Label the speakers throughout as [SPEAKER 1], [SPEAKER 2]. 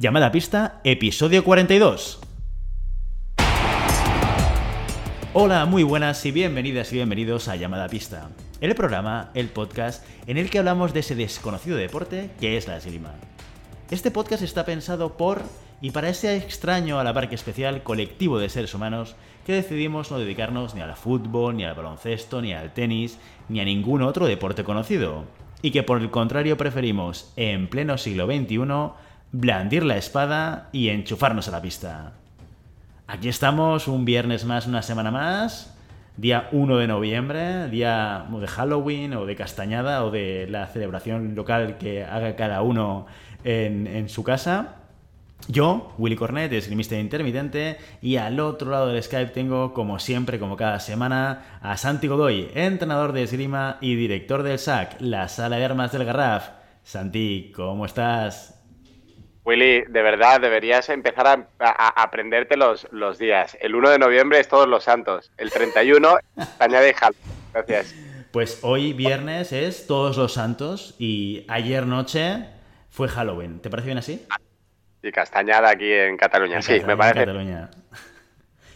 [SPEAKER 1] Llamada pista, episodio 42. Hola, muy buenas y bienvenidas y bienvenidos a Llamada pista, el programa, el podcast en el que hablamos de ese desconocido deporte que es la esgrima. Este podcast está pensado por y para ese extraño a la par especial colectivo de seres humanos que decidimos no dedicarnos ni al fútbol, ni al baloncesto, ni al tenis, ni a ningún otro deporte conocido, y que por el contrario preferimos, en pleno siglo XXI, blandir la espada y enchufarnos a la pista. Aquí estamos un viernes más, una semana más, día 1 de noviembre, día de Halloween o de Castañada o de la celebración local que haga cada uno en, su casa. Yo, Willy Cornet, esgrimista intermitente, y al otro lado del Skype tengo, como siempre, como cada semana, a Santi Godoy, entrenador de esgrima y director del SAC, la sala de armas del Garraf. Santi, ¿cómo estás?
[SPEAKER 2] Willy, de verdad deberías empezar a, aprenderte los, los, días. El 1 de noviembre es Todos los Santos. El 31 añade Halloween. Gracias.
[SPEAKER 1] Pues hoy viernes es Todos los Santos y ayer noche fue Halloween. ¿Te parece bien así?
[SPEAKER 2] Y Castañada aquí en Cataluña, sí, me parece.
[SPEAKER 1] Cataluña.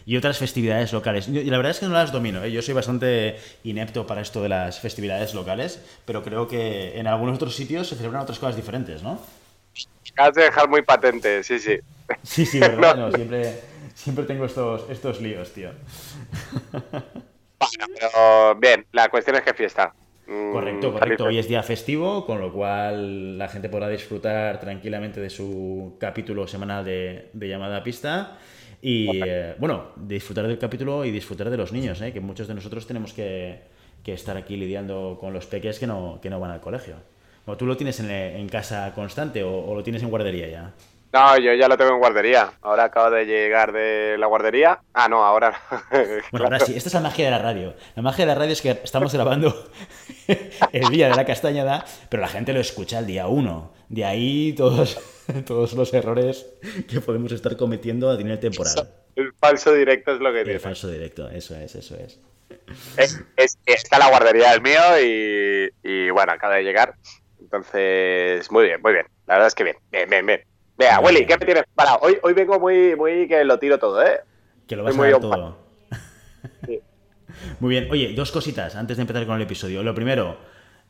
[SPEAKER 1] Y otras festividades locales. Y la verdad es que no las domino. ¿eh? Yo soy bastante inepto para esto de las festividades locales, pero creo que en algunos otros sitios se celebran otras cosas diferentes, ¿no?
[SPEAKER 2] Acabas de dejar muy patente, sí, sí.
[SPEAKER 1] Sí, sí, verdad. no. siempre, siempre tengo estos, estos líos, tío.
[SPEAKER 2] Bueno, pero bien, la cuestión es que fiesta.
[SPEAKER 1] Mm, correcto, correcto. Hoy es día festivo, con lo cual la gente podrá disfrutar tranquilamente de su capítulo semanal de, llamada a pista. Y eh, bueno, disfrutar del capítulo y disfrutar de los niños, ¿eh? que muchos de nosotros tenemos que, estar aquí lidiando con los peques que no, que no van al colegio. ¿O tú lo tienes en, casa constante o, lo tienes en guardería ya?
[SPEAKER 2] No, yo ya lo tengo en guardería. Ahora acabo de llegar de la guardería. Ah, no, ahora.
[SPEAKER 1] bueno, ahora sí, esta es la magia de la radio. La magia de la radio es que estamos grabando el día de la castañada, pero la gente lo escucha el día uno. De ahí todos, todos los errores que podemos estar cometiendo a nivel temporal.
[SPEAKER 2] El falso directo es lo que
[SPEAKER 1] tiene. El falso directo, eso es, eso es.
[SPEAKER 2] está la guardería el mío y, y bueno, acaba de llegar. Entonces, muy bien, muy bien. La verdad es que bien, bien, bien, bien. Vea, Willy, ¿qué me tienes parado? Hoy, hoy vengo muy, muy que lo tiro todo, ¿eh?
[SPEAKER 1] Que lo vas a dar todo. Muy bien. Oye, dos cositas antes de empezar con el episodio. Lo primero,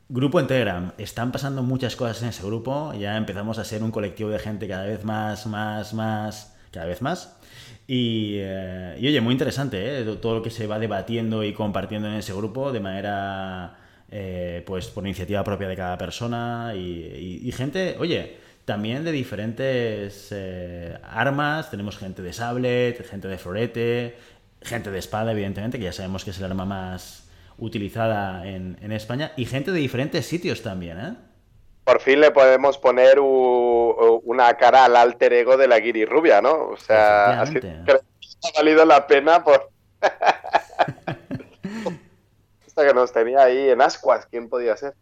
[SPEAKER 1] grupo en Telegram. Están pasando muchas cosas en ese grupo. Ya empezamos a ser un colectivo de gente cada vez más, más, más, cada vez más. Y, eh, oye, muy interesante, ¿eh? Todo lo que se va debatiendo y compartiendo en ese grupo de manera, eh, pues, por iniciativa propia de cada persona y gente, oye también de diferentes eh, armas. Tenemos gente de sable, gente de florete, gente de espada, evidentemente, que ya sabemos que es el arma más utilizada en, España, y gente de diferentes sitios también, ¿eh?
[SPEAKER 2] Por fin le podemos poner una cara al alter ego de la Guiri Rubia, ¿no? O sea, así que ha valido la pena por... Que nos tenía ahí en ascuas, ¿quién podía ser?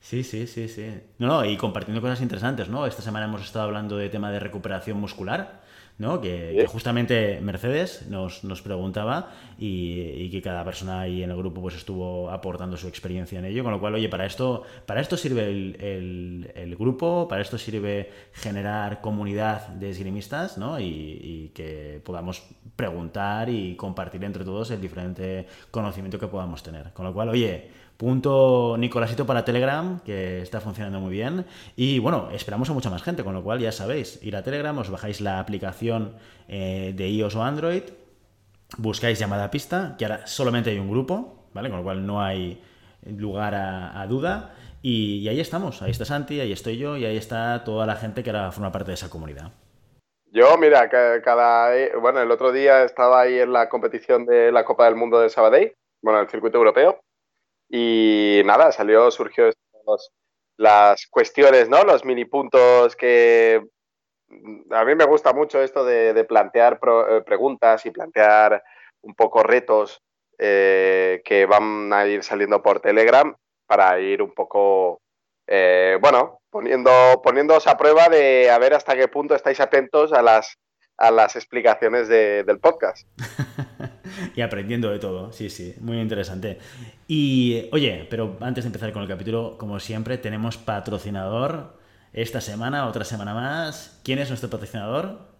[SPEAKER 1] Sí, sí, sí, sí. No, no, y compartiendo cosas interesantes, ¿no? Esta semana hemos estado hablando de tema de recuperación muscular, ¿no? Que, justamente Mercedes nos, preguntaba y, que cada persona ahí en el grupo pues estuvo aportando su experiencia en ello, con lo cual, oye, para esto, para esto sirve el, grupo, para esto sirve generar comunidad de esgrimistas, ¿no? Y, y, que podamos preguntar y compartir entre todos el diferente conocimiento que podamos tener. Con lo cual, oye, Punto Nicolásito para Telegram, que está funcionando muy bien. Y bueno, esperamos a mucha más gente, con lo cual ya sabéis, ir a Telegram, os bajáis la aplicación eh, de iOS o Android, buscáis llamada pista, que ahora solamente hay un grupo, ¿vale? Con lo cual no hay lugar a, duda. Y, ahí estamos, ahí está Santi, ahí estoy yo y ahí está toda la gente que ahora forma parte de esa comunidad.
[SPEAKER 2] Yo, mira, cada, bueno, el otro día estaba ahí en la competición de la Copa del Mundo de Sabadell, bueno, el circuito europeo, y nada, salió, surgió las cuestiones, ¿no? Los mini puntos que a mí me gusta mucho esto de, plantear eh, preguntas y plantear un poco retos eh, que van a ir saliendo por Telegram para ir un poco, eh, bueno, poniendo, poniéndoos a prueba de a ver hasta qué punto estáis atentos a las, a las explicaciones del podcast.
[SPEAKER 1] y aprendiendo de todo, sí, sí, muy interesante. Y oye, pero antes de empezar con el capítulo, como siempre, tenemos patrocinador esta semana, otra semana más. ¿Quién es nuestro patrocinador?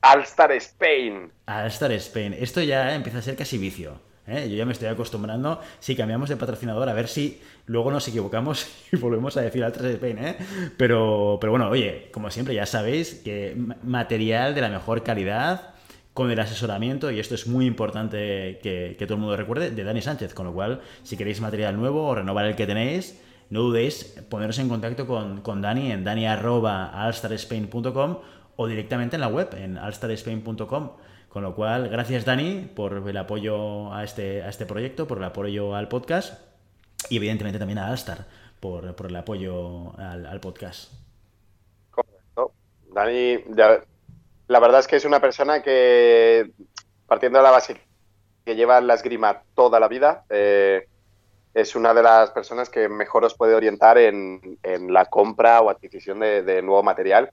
[SPEAKER 2] Alstar Spain.
[SPEAKER 1] Alstar Spain. Esto ya empieza a ser casi vicio. ¿eh? Yo ya me estoy acostumbrando. Si cambiamos de patrocinador, a ver si luego nos equivocamos y volvemos a decir Alstar Spain. ¿eh? Pero, pero bueno, oye, como siempre, ya sabéis que material de la mejor calidad con el asesoramiento, y esto es muy importante que, todo el mundo recuerde, de Dani Sánchez. Con lo cual, si queréis material nuevo o renovar el que tenéis, no dudéis poneros en contacto con, con Dani en dani.alstarspain.com o directamente en la web, en alstarspain.com. Con lo cual, gracias Dani por el apoyo a este, a este proyecto, por el apoyo al podcast y evidentemente también a Alstar por, por el apoyo al, podcast.
[SPEAKER 2] Correcto. Dani, la verdad es que es una persona que, partiendo de la base que lleva la esgrima toda la vida, eh, es una de las personas que mejor os puede orientar en, la compra o adquisición de, nuevo material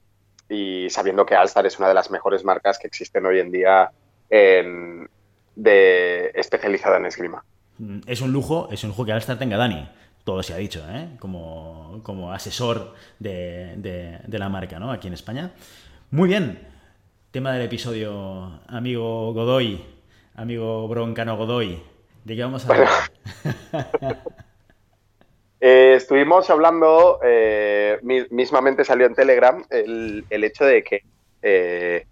[SPEAKER 2] y sabiendo que Alstar es una de las mejores marcas que existen hoy en día de, especializada en esgrima.
[SPEAKER 1] Mm, es un lujo, es un lujo que Alstar tenga Dani, todo se ha dicho, ¿eh? como, como, asesor de, de, la marca ¿no? aquí en España. Muy bien, tema del episodio, amigo Godoy, amigo Broncano Godoy. ¿De qué vamos a hablar?
[SPEAKER 2] Eh, estuvimos hablando, eh, mismamente salió en Telegram el, hecho de que eh,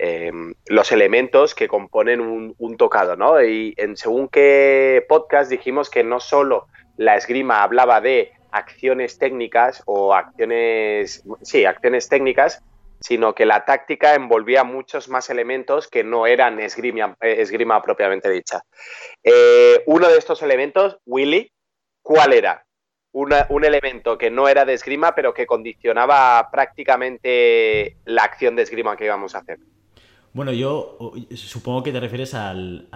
[SPEAKER 2] em, los elementos que componen un, tocado, ¿no? Y en según qué podcast dijimos que no solo la esgrima hablaba de acciones técnicas o acciones, sí, acciones técnicas, sino que la táctica envolvía muchos más elementos que no eran esgrima, eh, esgrima propiamente dicha. Eh, uno de estos elementos, Willy, ¿cuál era? un elemento que no era de esgrima, pero que condicionaba prácticamente la acción de esgrima que íbamos a hacer.
[SPEAKER 1] Bueno, yo supongo que te refieres al,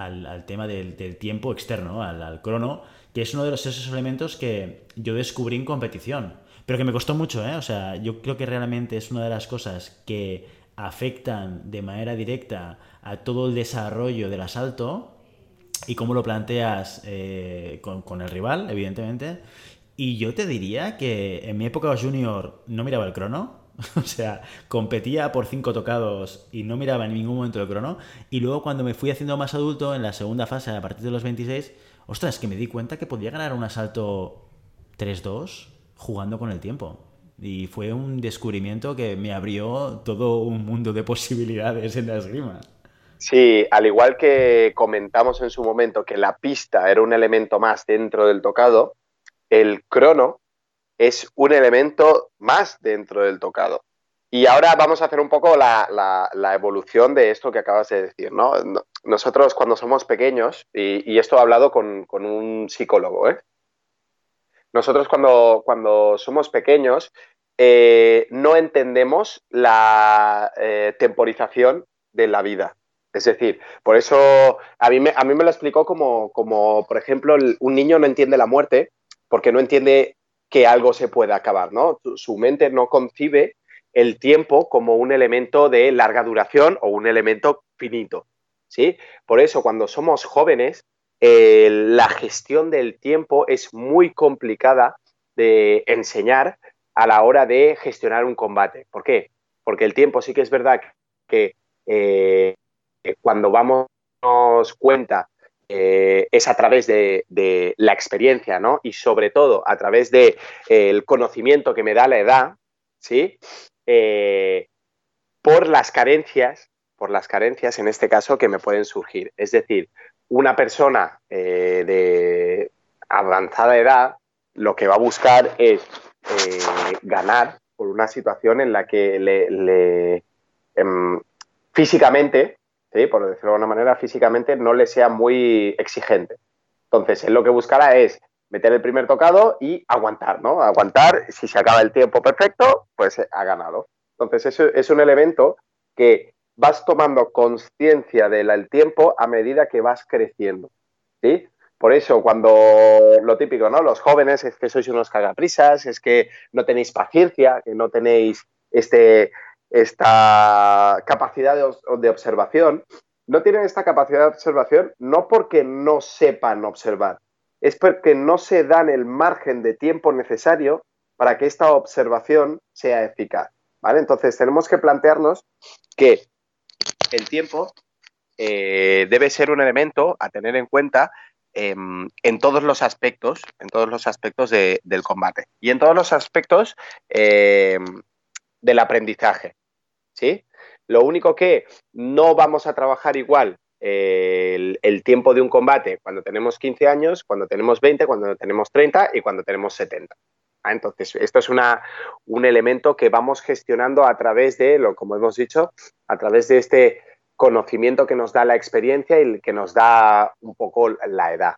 [SPEAKER 1] tema del, tiempo externo, al, al, crono, que es uno de los, esos elementos que yo descubrí en competición. Pero que me costó mucho, ¿eh? O sea, yo creo que realmente es una de las cosas que afectan de manera directa a todo el desarrollo del asalto y cómo lo planteas eh, con, el rival, evidentemente. Y yo te diría que en mi época junior no miraba el crono. O sea, competía por cinco tocados y no miraba en ningún momento el crono. Y luego cuando me fui haciendo más adulto, en la segunda fase, a partir de los 26, ostras, que me di cuenta que podía ganar un asalto 3-2 jugando con el tiempo. Y fue un descubrimiento que me abrió todo un mundo de posibilidades en la esgrima.
[SPEAKER 2] Sí, al igual que comentamos en su momento que la pista era un elemento más dentro del tocado, el crono es un elemento más dentro del tocado. Y ahora vamos a hacer un poco la, evolución de esto que acabas de decir. ¿no? Nosotros cuando somos pequeños, y, esto he hablado con, con un psicólogo, ¿eh? Nosotros cuando, cuando somos pequeños eh, no entendemos la eh, temporización de la vida. Es decir, por eso a mí me, a mí me lo explicó como, como, por ejemplo, un niño no entiende la muerte porque no entiende que algo se pueda acabar, ¿no? Su mente no concibe el tiempo como un elemento de larga duración o un elemento finito, ¿sí? Por eso cuando somos jóvenes eh, la gestión del tiempo es muy complicada de enseñar a la hora de gestionar un combate. ¿Por qué? Porque el tiempo sí que es verdad que eh, cuando vamos cuenta eh, es a través de, la experiencia, ¿no? Y sobre todo a través del el conocimiento que me da la edad, ¿sí? por las carencias, por las carencias en este caso que me pueden surgir. Es decir, una persona eh, de avanzada edad lo que va a buscar es eh, ganar por una situación en la que le, em, físicamente, por decirlo de alguna manera, físicamente no le sea muy exigente. Entonces, él lo que buscará es meter el primer tocado y aguantar, ¿no? Aguantar, si se acaba el tiempo perfecto, pues ha ganado. Entonces, eso es un elemento que vas tomando conciencia del tiempo a medida que vas creciendo. ¿sí? Por eso, cuando lo típico, ¿no? Los jóvenes es que sois unos cagaprisas, es que no tenéis paciencia, que no tenéis este, esta capacidad de, observación. No tienen esta capacidad de observación no porque no sepan observar, es porque no se dan el margen de tiempo necesario para que esta observación sea eficaz. ¿vale? Entonces tenemos que plantearnos que el tiempo eh, debe ser un elemento a tener en cuenta em, en todos los aspectos, en todos los aspectos del combate y en todos los aspectos em, del aprendizaje. ¿sí? Lo único que no vamos a trabajar igual eh, el, tiempo de un combate cuando tenemos 15 años, cuando tenemos 20, cuando tenemos 30 y cuando tenemos 70. Ah, entonces, esto es una, un elemento que vamos gestionando a través de, lo, como hemos dicho, a través de este conocimiento que nos da la experiencia y que nos da un poco la edad.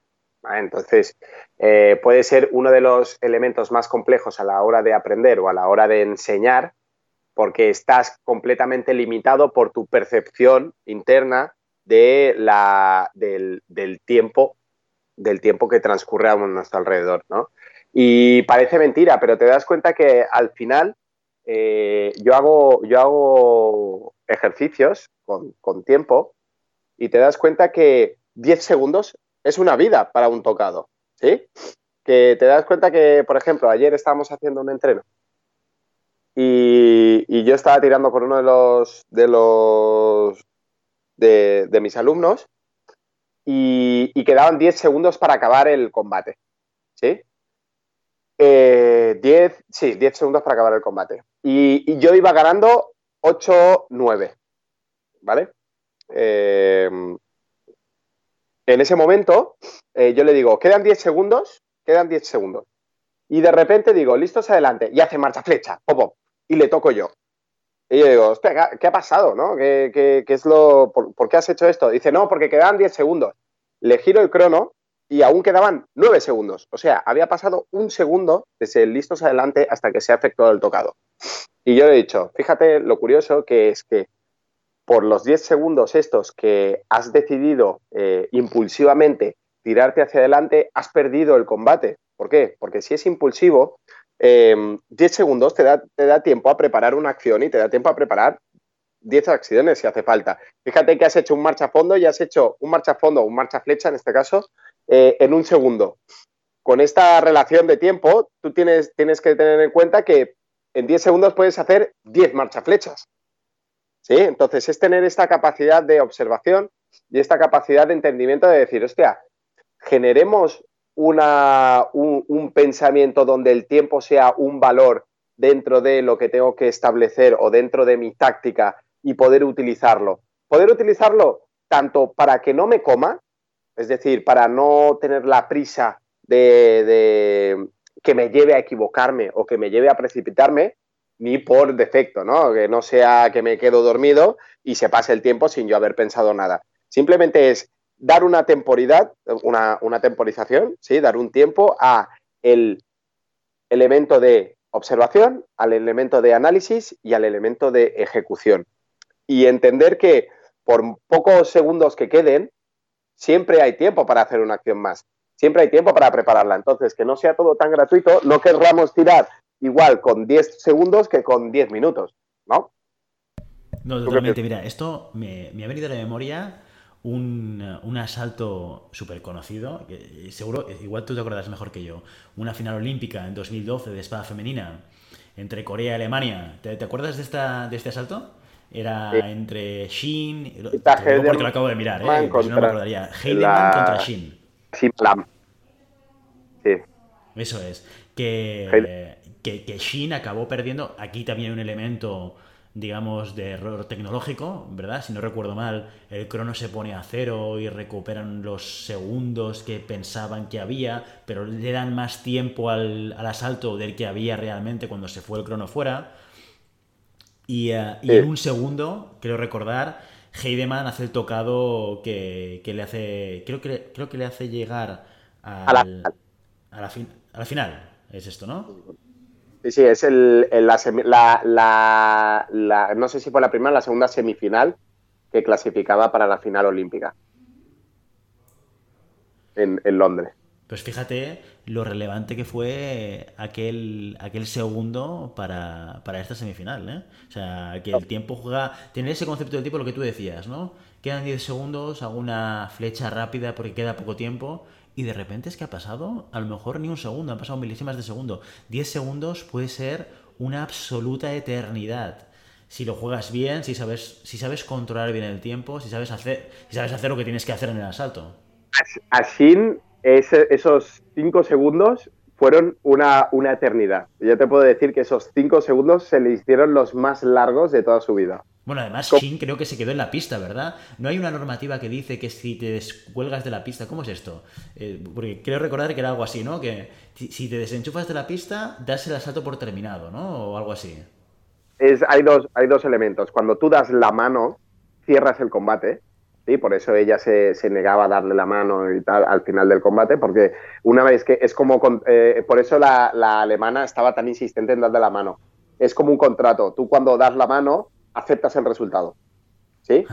[SPEAKER 2] Entonces, eh, puede ser uno de los elementos más complejos a la hora de aprender o a la hora de enseñar, porque estás completamente limitado por tu percepción interna de la, del, tiempo, del tiempo que transcurre a nuestro alrededor, ¿no? Y parece mentira, pero te das cuenta que al final eh, yo, hago, yo hago ejercicios con, tiempo y te das cuenta que 10 segundos es una vida para un tocado, ¿sí? Que te das cuenta que, por ejemplo, ayer estábamos haciendo un entreno y, yo estaba tirando por uno de los de los de, mis alumnos y, quedaban 10 segundos para acabar el combate. ¿Sí? 10, eh, sí, 10 segundos para acabar el combate. Y, yo iba ganando 8-9. ¿Vale? Eh, en ese momento, eh, yo le digo, quedan 10 segundos, quedan 10 segundos. Y de repente digo, listos adelante, y hace marcha flecha, pop, y le toco yo. Y yo digo, hostia, ¿qué ha pasado? ¿no? ¿Qué, es lo, por, qué has hecho esto? Dice, no, porque quedaban 10 segundos. Le giro el crono y aún quedaban 9 segundos. O sea, había pasado un segundo desde el listos adelante hasta que se ha efectuado el tocado. Y yo le he dicho, fíjate lo curioso que es que por los 10 segundos estos que has decidido eh, impulsivamente tirarte hacia adelante, has perdido el combate. ¿Por qué? Porque si es impulsivo, 10 em, segundos te da, te da tiempo a preparar una acción y te da tiempo a preparar 10 acciones si hace falta. Fíjate que has hecho un marcha fondo y has hecho un marcha fondo o un marcha flecha en este caso eh, en un segundo. Con esta relación de tiempo, tú tienes, tienes que tener en cuenta que en 10 segundos puedes hacer 10 marcha flechas. ¿Sí? Entonces es tener esta capacidad de observación y esta capacidad de entendimiento de decir, hostia, generemos una, un, pensamiento donde el tiempo sea un valor dentro de lo que tengo que establecer o dentro de mi táctica y poder utilizarlo. Poder utilizarlo tanto para que no me coma, es decir, para no tener la prisa de, que me lleve a equivocarme o que me lleve a precipitarme, ni por defecto, ¿no? Que no sea que me quedo dormido y se pase el tiempo sin yo haber pensado nada. Simplemente es dar una temporidad, una, temporización, ¿sí? dar un tiempo a el elemento de observación, al elemento de análisis y al elemento de ejecución. Y entender que por pocos segundos que queden, siempre hay tiempo para hacer una acción más. Siempre hay tiempo para prepararla. Entonces, que no sea todo tan gratuito, no querramos tirar igual con 10 segundos que con 10 minutos, ¿no?
[SPEAKER 1] No, totalmente. Mira, esto me, me ha venido a la memoria un, asalto súper conocido, que seguro, igual tú te acuerdas mejor que yo, una final olímpica en 2012 de espada femenina entre Corea y Alemania. ¿Te, acuerdas de, esta, de este asalto? Era entre Shin, porque lo acabo de mirar, ¿eh? Pues no me acordaría. Heidemann contra Shin. Sí. Eso es. Que, que, que Shin acabó perdiendo. Aquí también un elemento digamos, de error tecnológico, ¿verdad? Si no recuerdo mal, el crono se pone a cero y recuperan los segundos que pensaban que había, pero le dan más tiempo al, asalto del que había realmente cuando se fue el crono fuera. Y, eh, en un segundo, creo recordar, Heidemann hace el tocado que, le hace. Creo que, creo que le hace llegar a, la, a, la a la final. Es esto, ¿no?
[SPEAKER 2] Sí, sí, es el, la, la, no sé si fue la primera o la segunda semifinal que clasificaba para la final olímpica en, Londres.
[SPEAKER 1] Pues fíjate lo relevante que fue aquel, aquel segundo para, esta semifinal, ¿eh? O sea, que el tiempo juega... Tener ese concepto del tiempo, lo que tú decías, ¿no? Quedan 10 segundos, hago una flecha rápida porque queda poco tiempo y de repente es que ha pasado a lo mejor ni un segundo, han pasado milésimas de segundo. 10 segundos puede ser una absoluta eternidad. Si lo juegas bien, si sabes, si sabes controlar bien el tiempo, si sabes hacer, si sabes hacer lo que tienes que hacer en el asalto.
[SPEAKER 2] Así, esos 5 segundos fueron una, una eternidad. Yo te puedo decir que esos 5 segundos se le hicieron los más largos de toda su vida.
[SPEAKER 1] Bueno, además Shin creo que se quedó en la pista, ¿verdad? No hay una normativa que dice que si te descuelgas de la pista, ¿cómo es esto? Eh, porque creo recordar que era algo así, ¿no? Que si te desenchufas de la pista, das el asalto por terminado, ¿no? O algo así.
[SPEAKER 2] Es, hay, dos, hay dos elementos. Cuando tú das la mano, cierras el combate. ¿Sí? Por eso ella se, negaba a darle la mano y tal al final del combate, porque una vez que es como... Eh, por eso la, la alemana estaba tan insistente en darle la mano. Es como un contrato. Tú cuando das la mano aceptas el resultado. ¿Sí?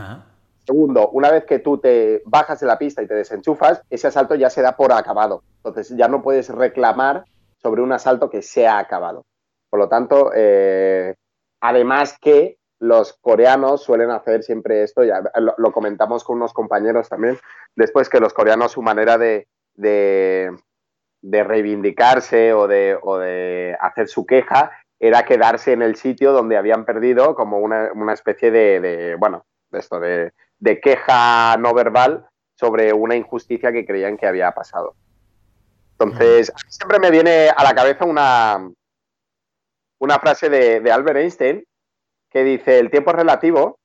[SPEAKER 2] Segundo, una vez que tú te bajas de la pista y te desenchufas, ese asalto ya se da por acabado. Entonces ya no puedes reclamar sobre un asalto que se ha acabado. Por lo tanto, eh, además que los coreanos suelen hacer siempre esto, ya lo, comentamos con unos compañeros también, después que los coreanos su manera de, de, reivindicarse o de, de hacer su queja era quedarse en el sitio donde habían perdido como una, especie de, bueno, de esto, de, queja no verbal sobre una injusticia que creían que había pasado. Entonces, siempre me viene a la cabeza una, una frase de, Albert Einstein que dice, el tiempo es relativo,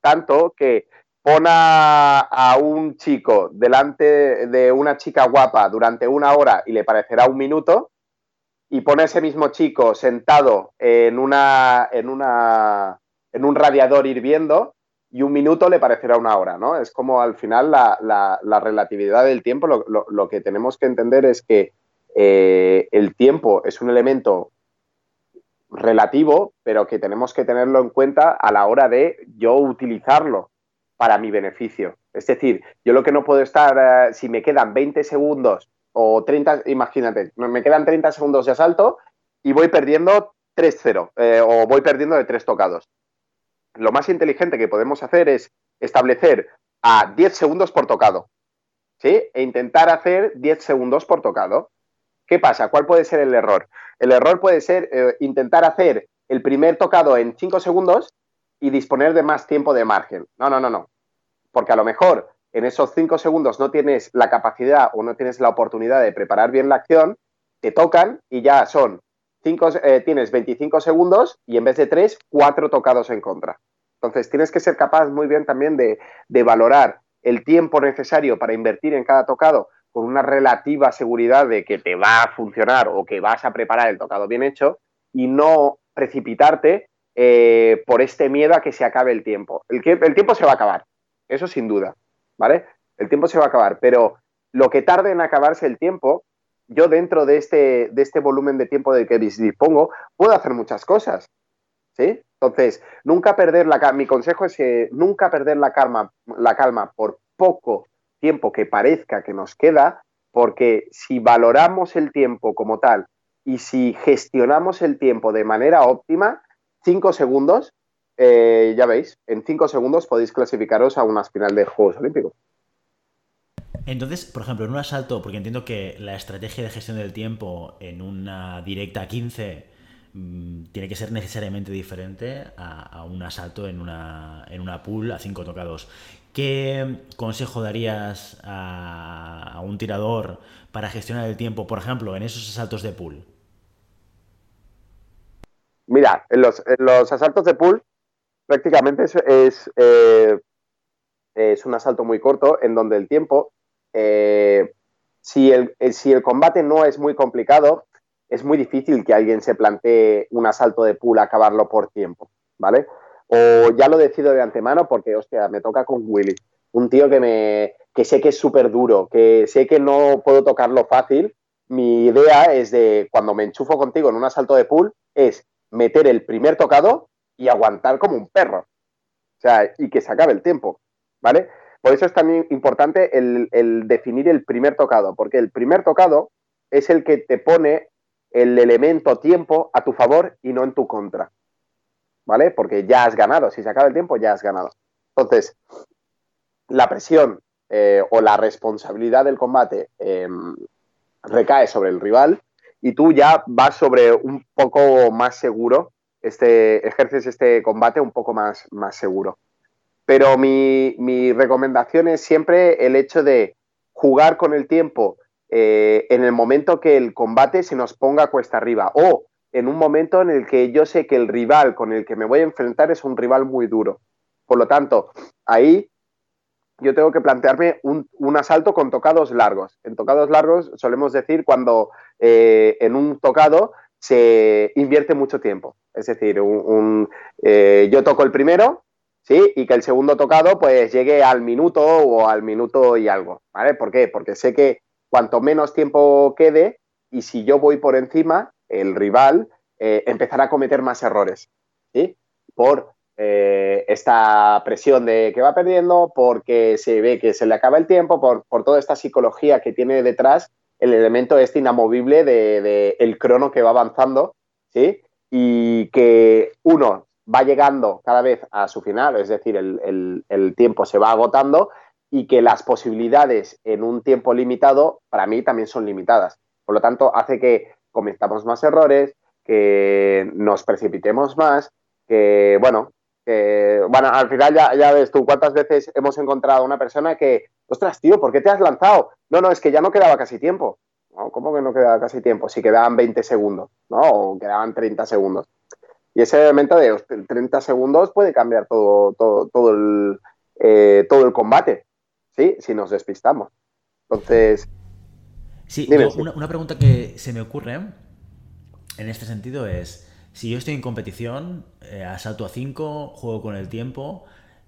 [SPEAKER 2] tanto que pon a, un chico delante de una chica guapa durante una hora y le parecerá un minuto, y pone a ese mismo chico sentado en, una, en, una, en un radiador hirviendo y un minuto le parecerá una hora, ¿no? Es como al final la, relatividad del tiempo, lo, que tenemos que entender es que eh, el tiempo es un elemento relativo, pero que tenemos que tenerlo en cuenta a la hora de yo utilizarlo para mi beneficio. Es decir, yo lo que no puedo estar, eh, si me quedan 20 segundos o 30, imagínate, me quedan 30 segundos de asalto y voy perdiendo 3-0 eh, o voy perdiendo de 3 tocados. Lo más inteligente que podemos hacer es establecer a 10 segundos por tocado, ¿sí? E intentar hacer 10 segundos por tocado. ¿Qué pasa? ¿Cuál puede ser el error? El error puede ser eh, intentar hacer el primer tocado en 5 segundos y disponer de más tiempo de margen. No, no, no, no. Porque a lo mejor en esos cinco segundos no tienes la capacidad o no tienes la oportunidad de preparar bien la acción, te tocan y ya son cinco, eh, tienes 25 segundos y en vez de tres, cuatro tocados en contra. Entonces tienes que ser capaz muy bien también de, valorar el tiempo necesario para invertir en cada tocado con una relativa seguridad de que te va a funcionar o que vas a preparar el tocado bien hecho y no precipitarte eh, por este miedo a que se acabe el tiempo. El, tiempo se va a acabar, eso sin duda. ¿vale? El tiempo se va a acabar, pero lo que tarde en acabarse el tiempo, yo dentro de este, de este volumen de tiempo del que dispongo, puedo hacer muchas cosas, ¿sí? Entonces, nunca perder la mi consejo es que nunca perder la calma, la calma por poco tiempo que parezca que nos queda, porque si valoramos el tiempo como tal y si gestionamos el tiempo de manera óptima, cinco segundos eh, ya veis, en cinco segundos podéis clasificaros a una final de Juegos Olímpicos.
[SPEAKER 1] Entonces, por ejemplo, en un asalto, porque entiendo que la estrategia de gestión del tiempo en una directa 15 mm, tiene que ser necesariamente diferente a, un asalto en una, en una pool a cinco tocados. ¿Qué consejo darías a, un tirador para gestionar el tiempo, por ejemplo, en esos asaltos de pool?
[SPEAKER 2] Mira, en los, asaltos de pool prácticamente es, eh, es, un asalto muy corto en donde el tiempo, eh, si, el, eh, si el combate no es muy complicado, es muy difícil que alguien se plantee un asalto de pool acabarlo por tiempo, ¿vale? O ya lo decido de antemano porque, hostia, me toca con Willy, un tío que, me, que sé que es súper duro, que sé que no puedo tocarlo fácil. Mi idea es de, cuando me enchufo contigo en un asalto de pool, es meter el primer tocado y aguantar como un perro. O sea, y que se acabe el tiempo, ¿vale? Por eso es también importante el, definir el primer tocado, porque el primer tocado es el que te pone el elemento tiempo a tu favor y no en tu contra, ¿vale? Porque ya has ganado, si se acaba el tiempo ya has ganado. Entonces, la presión eh, o la responsabilidad del combate em, recae sobre el rival y tú ya vas sobre un poco más seguro, este, ejerces este combate un poco más, más seguro. Pero mi, mi recomendación es siempre el hecho de jugar con el tiempo eh, en el momento que el combate se nos ponga cuesta arriba o en un momento en el que yo sé que el rival con el que me voy a enfrentar es un rival muy duro. Por lo tanto, ahí yo tengo que plantearme un, asalto con tocados largos. En tocados largos solemos decir cuando eh, en un tocado se invierte mucho tiempo. Es decir, un, eh, yo toco el primero, ¿sí? Y que el segundo tocado pues llegue al minuto o al minuto y algo, ¿vale? ¿Por qué? Porque sé que cuanto menos tiempo quede y si yo voy por encima, el rival eh, empezará a cometer más errores, ¿sí? Por eh, esta presión de que va perdiendo, porque se ve que se le acaba el tiempo, por, toda esta psicología que tiene detrás el elemento este inamovible de, el crono que va avanzando, ¿sí? Y que uno va llegando cada vez a su final, es decir, el, el tiempo se va agotando y que las posibilidades en un tiempo limitado para mí también son limitadas. Por lo tanto, hace que cometamos más errores, que nos precipitemos más, que, bueno, bueno, al final ya, ves tú cuántas veces hemos encontrado a una persona que, ostras, tío, ¿por qué te has lanzado? No, no, es que ya no quedaba casi tiempo. ¿Cómo que no quedaba casi tiempo? Si quedaban 20 segundos, ¿no? O quedaban 30 segundos. Y ese elemento de 30 segundos puede cambiar todo, todo, todo, el, eh, todo el combate, ¿sí? Si nos despistamos. Entonces...
[SPEAKER 1] Sí, una, una pregunta que se me ocurre en este sentido es si yo estoy en competición, eh, asalto a 5, juego con el tiempo,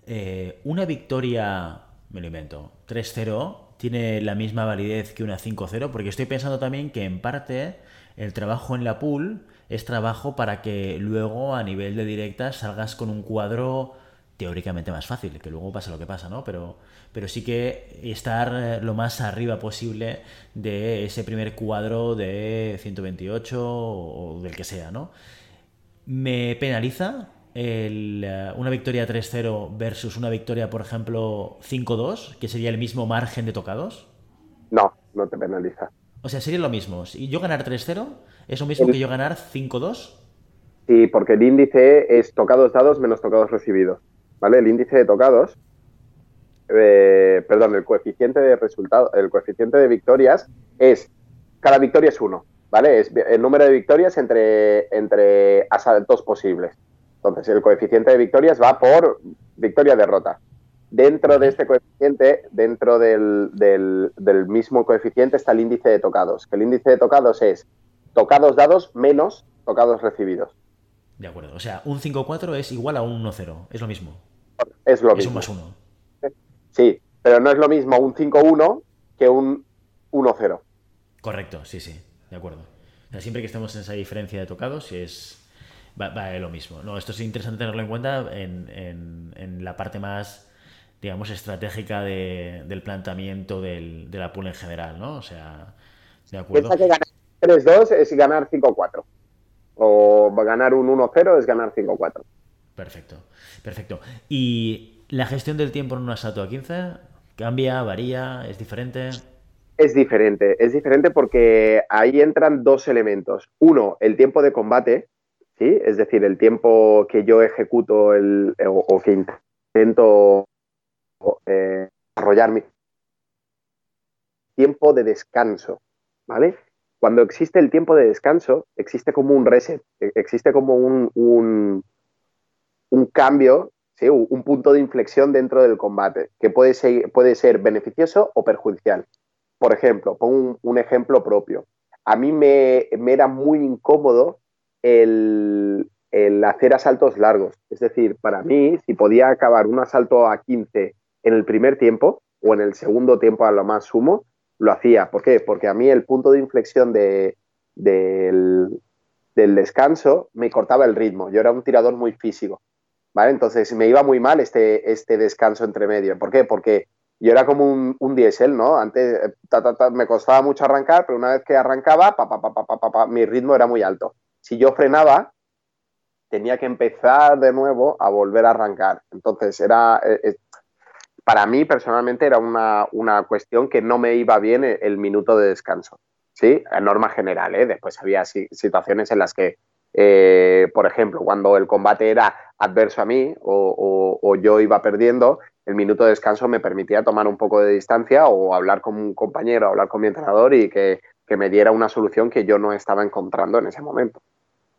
[SPEAKER 1] eh, una victoria, me lo invento, 3-0, tiene la misma validez que una 5-0, porque estoy pensando también que en parte el trabajo en la pool es trabajo para que luego a nivel de directa salgas con un cuadro teóricamente más fácil, que luego pasa lo que pasa, ¿no? Pero, pero sí que estar eh, lo más arriba posible de ese primer cuadro de 128 o del que sea, ¿no? me penaliza eh, una victoria 3-0 versus una victoria, por ejemplo, 5-2, que sería el mismo margen de tocados?
[SPEAKER 2] No, no te penaliza.
[SPEAKER 1] O sea, sería lo mismo. ¿Y yo ganar 3-0 es lo mismo que yo ganar 5-2?
[SPEAKER 2] Sí, porque el índice es tocados dados menos tocados recibidos. ¿Vale? El índice de tocados, eh, perdón, el coeficiente de resultado, el coeficiente de victorias es, cada victoria es uno. ¿vale? Es el número de victorias entre, entre asaltos posibles. Entonces, el coeficiente de victorias va por victoria-derrota. Dentro de este coeficiente, dentro del, del, mismo coeficiente está el índice de tocados, que el índice de tocados es tocados dados menos tocados recibidos.
[SPEAKER 1] De acuerdo, o sea, un 5-4 es igual a un 1-0, es lo mismo.
[SPEAKER 2] Es lo
[SPEAKER 1] mismo.
[SPEAKER 2] Es
[SPEAKER 1] un más uno.
[SPEAKER 2] Sí, pero no es lo mismo un 5-1 que un 1-0.
[SPEAKER 1] Correcto, sí, sí de acuerdo. siempre que estemos en esa diferencia de tocados, es va, lo mismo. No, esto es interesante tenerlo en cuenta en, la parte más, digamos, estratégica del planteamiento de la pool en general, ¿no? O sea, de acuerdo.
[SPEAKER 2] que ganar 3-2 es ganar 5-4. O ganar un 1-0 es ganar 5-4.
[SPEAKER 1] Perfecto, perfecto. ¿Y la gestión del tiempo en un asalto a 15 cambia, varía, es diferente?
[SPEAKER 2] Es diferente, es diferente porque ahí entran dos elementos. Uno, el tiempo de combate, ¿sí? Es decir, el tiempo que yo ejecuto el, o, que intento eh, desarrollar mi tiempo de descanso, ¿vale? Cuando existe el tiempo de descanso, existe como un reset, existe como un, un cambio, ¿sí? un punto de inflexión dentro del combate, que puede ser, puede ser beneficioso o perjudicial. Por ejemplo, pongo un, ejemplo propio. A mí me, era muy incómodo el, hacer asaltos largos. Es decir, para mí, si podía acabar un asalto a 15 en el primer tiempo o en el segundo tiempo a lo más sumo, lo hacía. ¿Por qué? Porque a mí el punto de inflexión del, del, descanso me cortaba el ritmo. Yo era un tirador muy físico. ¿Vale? Entonces me iba muy mal este, este descanso entre medio. ¿Por qué? Porque yo era como un, un diésel, ¿no? Antes eh, me costaba mucho arrancar, pero una vez que arrancaba, pa, mi ritmo era muy alto. Si yo frenaba, tenía que empezar de nuevo a volver a arrancar. Entonces, era, eh, eh, para mí personalmente era una, cuestión que no me iba bien el, minuto de descanso. ¿sí? En norma general, ¿eh? Después había situaciones en las que, eh, por ejemplo, cuando el combate era adverso a mí o, yo iba perdiendo, el minuto de descanso me permitía tomar un poco de distancia o hablar con un compañero, hablar con mi entrenador y que, me diera una solución que yo no estaba encontrando en ese momento.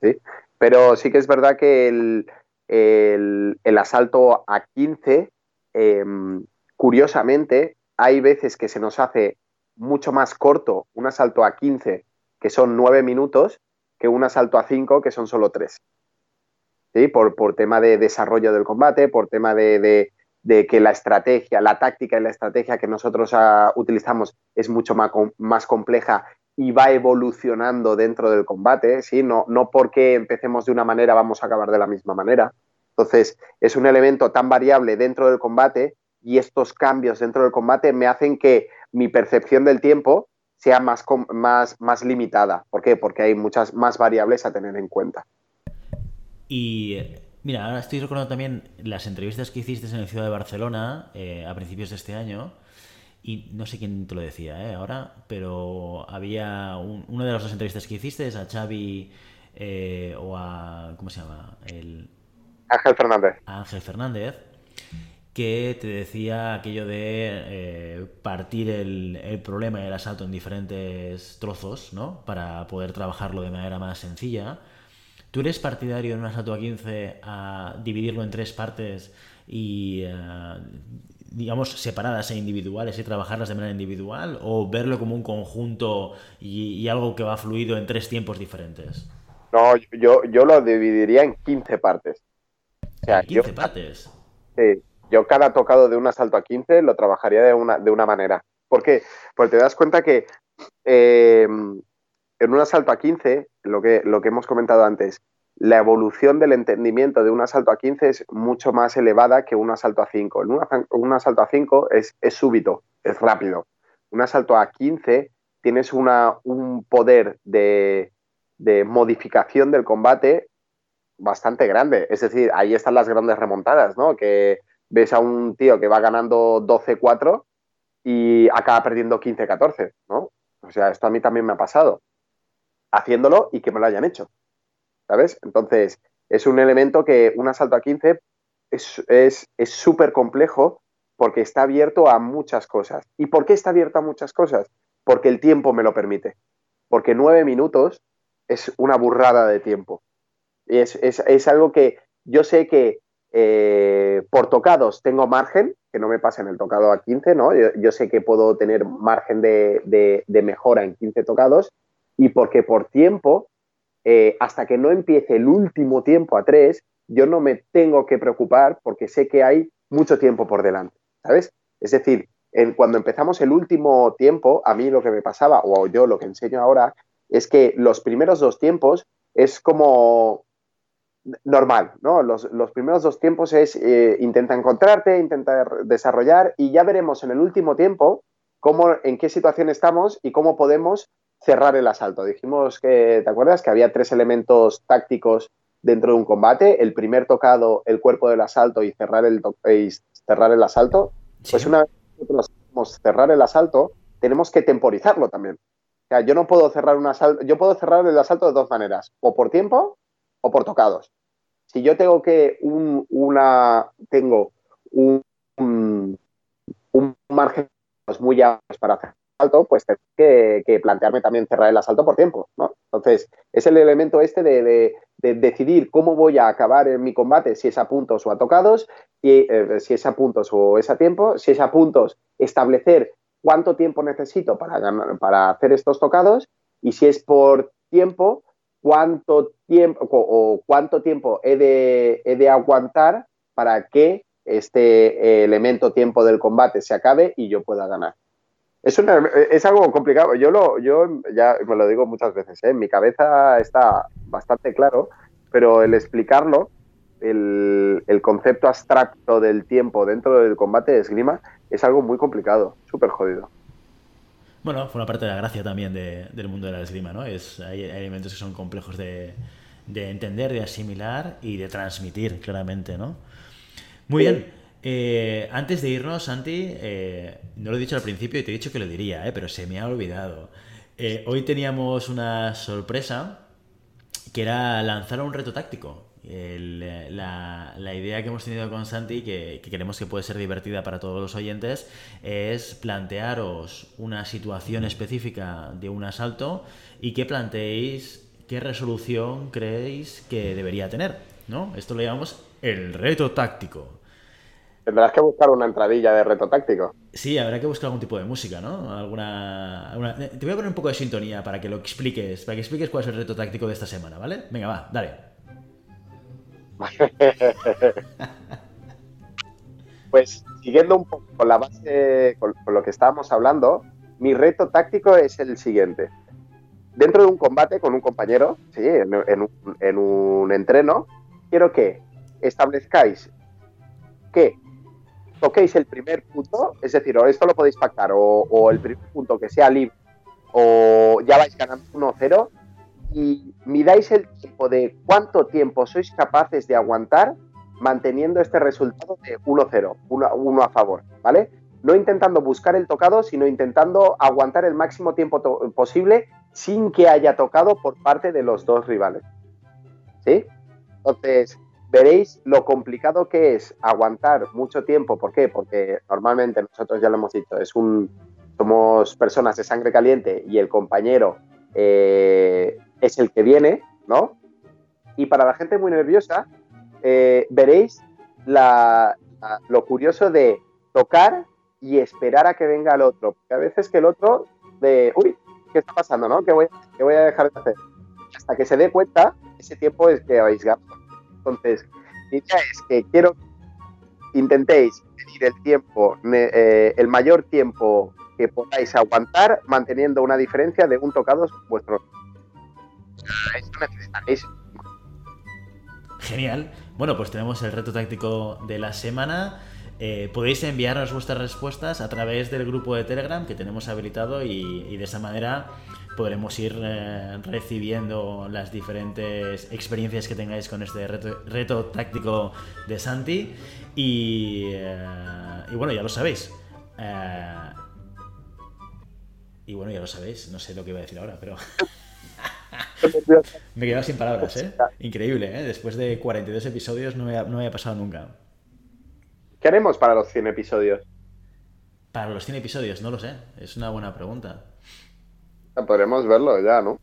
[SPEAKER 2] ¿sí? Pero sí que es verdad que el, asalto a 15, em, curiosamente, hay veces que se nos hace mucho más corto un asalto a 15, que son 9 minutos, que un asalto a 5, que son solo 3. ¿Sí? Por, por, tema de desarrollo del combate, por tema de, que la estrategia, la táctica y la estrategia que nosotros ah, utilizamos es mucho más, más compleja y va evolucionando dentro del combate, ¿sí? No, no porque empecemos de una manera vamos a acabar de la misma manera. Entonces, es un elemento tan variable dentro del combate y estos cambios dentro del combate me hacen que mi percepción del tiempo sea más, más, más limitada. ¿Por qué? Porque hay muchas más variables a tener en cuenta.
[SPEAKER 1] Y mira, ahora estoy recordando también las entrevistas que hiciste en la ciudad de Barcelona eh, a principios de este año. Y no sé quién te lo decía ¿eh? ahora, pero había una de las dos entrevistas que hiciste es a Xavi eh, o a. ¿Cómo se llama? El,
[SPEAKER 2] Ángel Fernández.
[SPEAKER 1] Ángel Fernández que te decía aquello de eh, partir el, el, problema del asalto en diferentes trozos, ¿no? Para poder trabajarlo de manera más sencilla. ¿Tú eres partidario en un asalto a 15 a dividirlo en tres partes y, eh, digamos, separadas e individuales y trabajarlas de manera individual? ¿O verlo como un conjunto y, algo que va fluido en tres tiempos diferentes?
[SPEAKER 2] No, yo, yo lo dividiría en 15 partes.
[SPEAKER 1] O sea, 15 partes.
[SPEAKER 2] Sí, yo cada tocado de un asalto a 15 lo trabajaría de una, de una manera. ¿Por qué? Porque te das cuenta que em, en un asalto a 15, lo que, lo que hemos comentado antes, la evolución del entendimiento de un asalto a 15 es mucho más elevada que un asalto a 5. Un, un asalto a 5 es, es, súbito, es rápido. Un asalto a 15 tienes una, un poder de, de modificación del combate bastante grande. Es decir, ahí están las grandes remontadas, ¿no? Que ves a un tío que va ganando 12-4 y acaba perdiendo 15-14, ¿no? O sea, esto a mí también me ha pasado. Haciéndolo y que me lo hayan hecho. ¿Sabes? Entonces, es un elemento que un asalto a 15 es súper complejo porque está abierto a muchas cosas. ¿Y por qué está abierto a muchas cosas? Porque el tiempo me lo permite. Porque nueve minutos es una burrada de tiempo. Y es, es algo que yo sé que eh, por tocados tengo margen, que no me pasa en el tocado a 15, ¿no? Yo, sé que puedo tener margen de, mejora en 15 tocados y porque por tiempo, eh, hasta que no empiece el último tiempo a 3, yo no me tengo que preocupar porque sé que hay mucho tiempo por delante, ¿sabes? Es decir, cuando empezamos el último tiempo, a mí lo que me pasaba, o yo lo que enseño ahora, es que los primeros dos tiempos es como normal, ¿no? Los, primeros dos tiempos es eh, intenta encontrarte, intenta desarrollar y ya veremos en el último tiempo cómo, en qué situación estamos y cómo podemos cerrar el asalto. Dijimos que, ¿te acuerdas? Que había tres elementos tácticos dentro de un combate. El primer tocado, el cuerpo del asalto y cerrar el, cerrar el asalto. Pues una vez que nosotros cerrar el asalto, tenemos que temporizarlo también. O sea, yo no puedo cerrar un asalto, yo puedo cerrar el asalto de dos maneras, o por tiempo o por tocados. Si yo tengo que un, una tengo un, un, margen muy amplio para hacer asalto, pues tengo que, plantearme también cerrar el asalto por tiempo, ¿no? Entonces, es el elemento este de, decidir cómo voy a acabar en mi combate, si es a puntos o a tocados, y, eh, si es a puntos o es a tiempo, si es a puntos, establecer cuánto tiempo necesito para, para hacer estos tocados, y si es por tiempo, cuánto tiempo o cuánto tiempo he de, he de aguantar para que este elemento tiempo del combate se acabe y yo pueda ganar. Es, es algo complicado. Yo, lo, yo ya me lo digo muchas veces, ¿eh? en mi cabeza está bastante claro, pero el explicarlo, el, el, concepto abstracto del tiempo dentro del combate de esgrima, es algo muy complicado, súper jodido.
[SPEAKER 1] Bueno, fue una parte de la gracia también del mundo de la esgrima, ¿no? Es, hay, elementos que son complejos de, entender, de asimilar y de transmitir claramente, ¿no? Muy bien. Eh, antes de irnos, Santi, eh, no lo he dicho al principio y te he dicho que lo diría, eh, pero se me ha olvidado. hoy teníamos una sorpresa que era lanzar un reto táctico. La, idea que hemos tenido con Santi, que, que, queremos que puede ser divertida para todos los oyentes, es plantearos una situación específica de un asalto y que planteéis qué resolución creéis que debería tener. ¿no? Esto lo llamamos el reto táctico.
[SPEAKER 2] Tendrás que buscar una entradilla de reto táctico.
[SPEAKER 1] Sí, habrá que buscar algún tipo de música, ¿no? Alguna, Te voy a poner un poco de sintonía para que lo expliques, para que expliques cuál es el reto táctico de esta semana, ¿vale? Venga, va, dale.
[SPEAKER 2] pues siguiendo un poco con la base, con, lo que estábamos hablando, mi reto táctico es el siguiente. Dentro de un combate con un compañero, sí, en un entreno, quiero que establezcáis que toquéis el primer punto, es decir, o esto lo podéis pactar, o, el primer punto que sea libre, o ya vais ganando 1-0, y midáis el tiempo de cuánto tiempo sois capaces de aguantar manteniendo este resultado de 1-0, 1 a favor, ¿vale? No intentando buscar el tocado, sino intentando aguantar el máximo tiempo posible sin que haya tocado por parte de los dos rivales. ¿Sí? Entonces, veréis lo complicado que es aguantar mucho tiempo. ¿Por qué? Porque normalmente nosotros ya lo hemos dicho, es un, somos personas de sangre caliente y el compañero eh, es el que viene, ¿no? Y para la gente muy nerviosa, eh, veréis lo curioso de tocar y esperar a que venga el otro. Porque a veces que el otro de, uy, ¿qué está pasando, no? ¿Qué voy, a dejar de hacer? Hasta que se dé cuenta, ese tiempo es que habéis gastado. Entonces, mi idea es que quiero intentéis medir el tiempo, eh, el mayor tiempo que podáis aguantar, manteniendo una diferencia de un tocado vuestro. Esto necesitaréis.
[SPEAKER 1] Genial. Bueno, pues tenemos el reto táctico de la semana. Eh, podéis enviarnos vuestras respuestas a través del grupo de Telegram que tenemos habilitado y de esa manera podremos ir eh, recibiendo las diferentes experiencias que tengáis con este reto, táctico de Santi. Y, eh, y, bueno, ya lo sabéis. Y bueno, ya lo sabéis. No sé lo que iba a decir ahora, pero... me he quedado sin palabras, ¿eh? Increíble, ¿eh? Después de 42 episodios no me, no me había pasado nunca.
[SPEAKER 2] ¿Qué haremos para los 100 episodios?
[SPEAKER 1] Para los 100 episodios, no lo sé. Es una buena pregunta.
[SPEAKER 2] Podremos verlo ya, ¿no?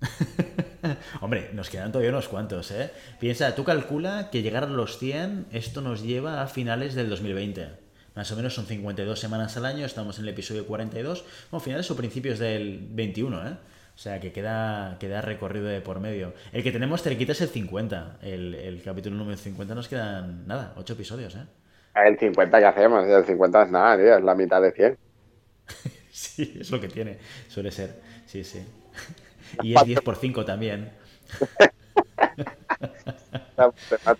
[SPEAKER 1] Hombre, nos quedan todavía unos cuantos, ¿eh? Piensa, tú calcula que llegar a los 100, esto nos lleva a finales del 2020. Más o menos son 52 semanas al año, estamos en el episodio 42, bueno, finales o principios del 21, ¿eh? O sea que queda, queda recorrido de por medio. El que tenemos cerquita es el 50. El, el capítulo número 50 nos quedan, nada, 8 episodios, ¿eh?
[SPEAKER 2] El 50 que hacemos, el 50 es nada, tío, es la mitad de 100.
[SPEAKER 1] Sí, es lo que tiene, suele ser. Sí, sí. Y es 10 por 5 también.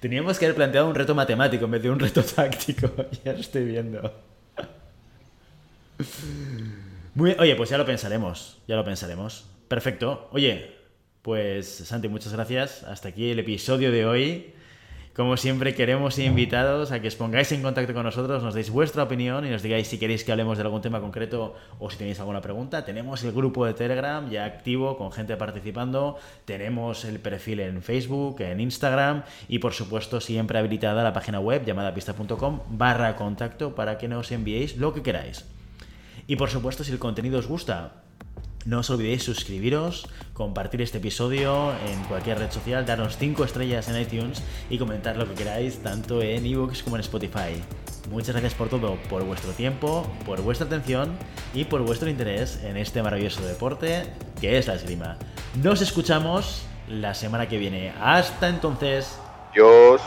[SPEAKER 1] Teníamos que haber planteado un reto matemático en vez de un reto táctico. Ya lo estoy viendo. Muy, oye, pues ya lo pensaremos. Ya lo pensaremos. Perfecto. Oye, pues Santi, muchas gracias. Hasta aquí el episodio de hoy. Como siempre, queremos invitados a que os pongáis en contacto con nosotros, nos deis vuestra opinión y nos digáis si queréis que hablemos de algún tema concreto o si tenéis alguna pregunta. Tenemos el grupo de Telegram ya activo con gente participando. Tenemos el perfil en Facebook, en Instagram y por supuesto siempre habilitada la página web llamada pista.com barra contacto para que nos enviéis lo que queráis. Y por supuesto, si el contenido os gusta, no os olvidéis suscribiros, compartir este episodio en cualquier red social, darnos 5 estrellas en iTunes y comentar lo que queráis tanto en ebooks como en Spotify. Muchas gracias por todo, por vuestro tiempo, por vuestra atención y por vuestro interés en este maravilloso deporte que es la esgrima. Nos escuchamos la semana que viene. Hasta entonces.
[SPEAKER 2] Adiós.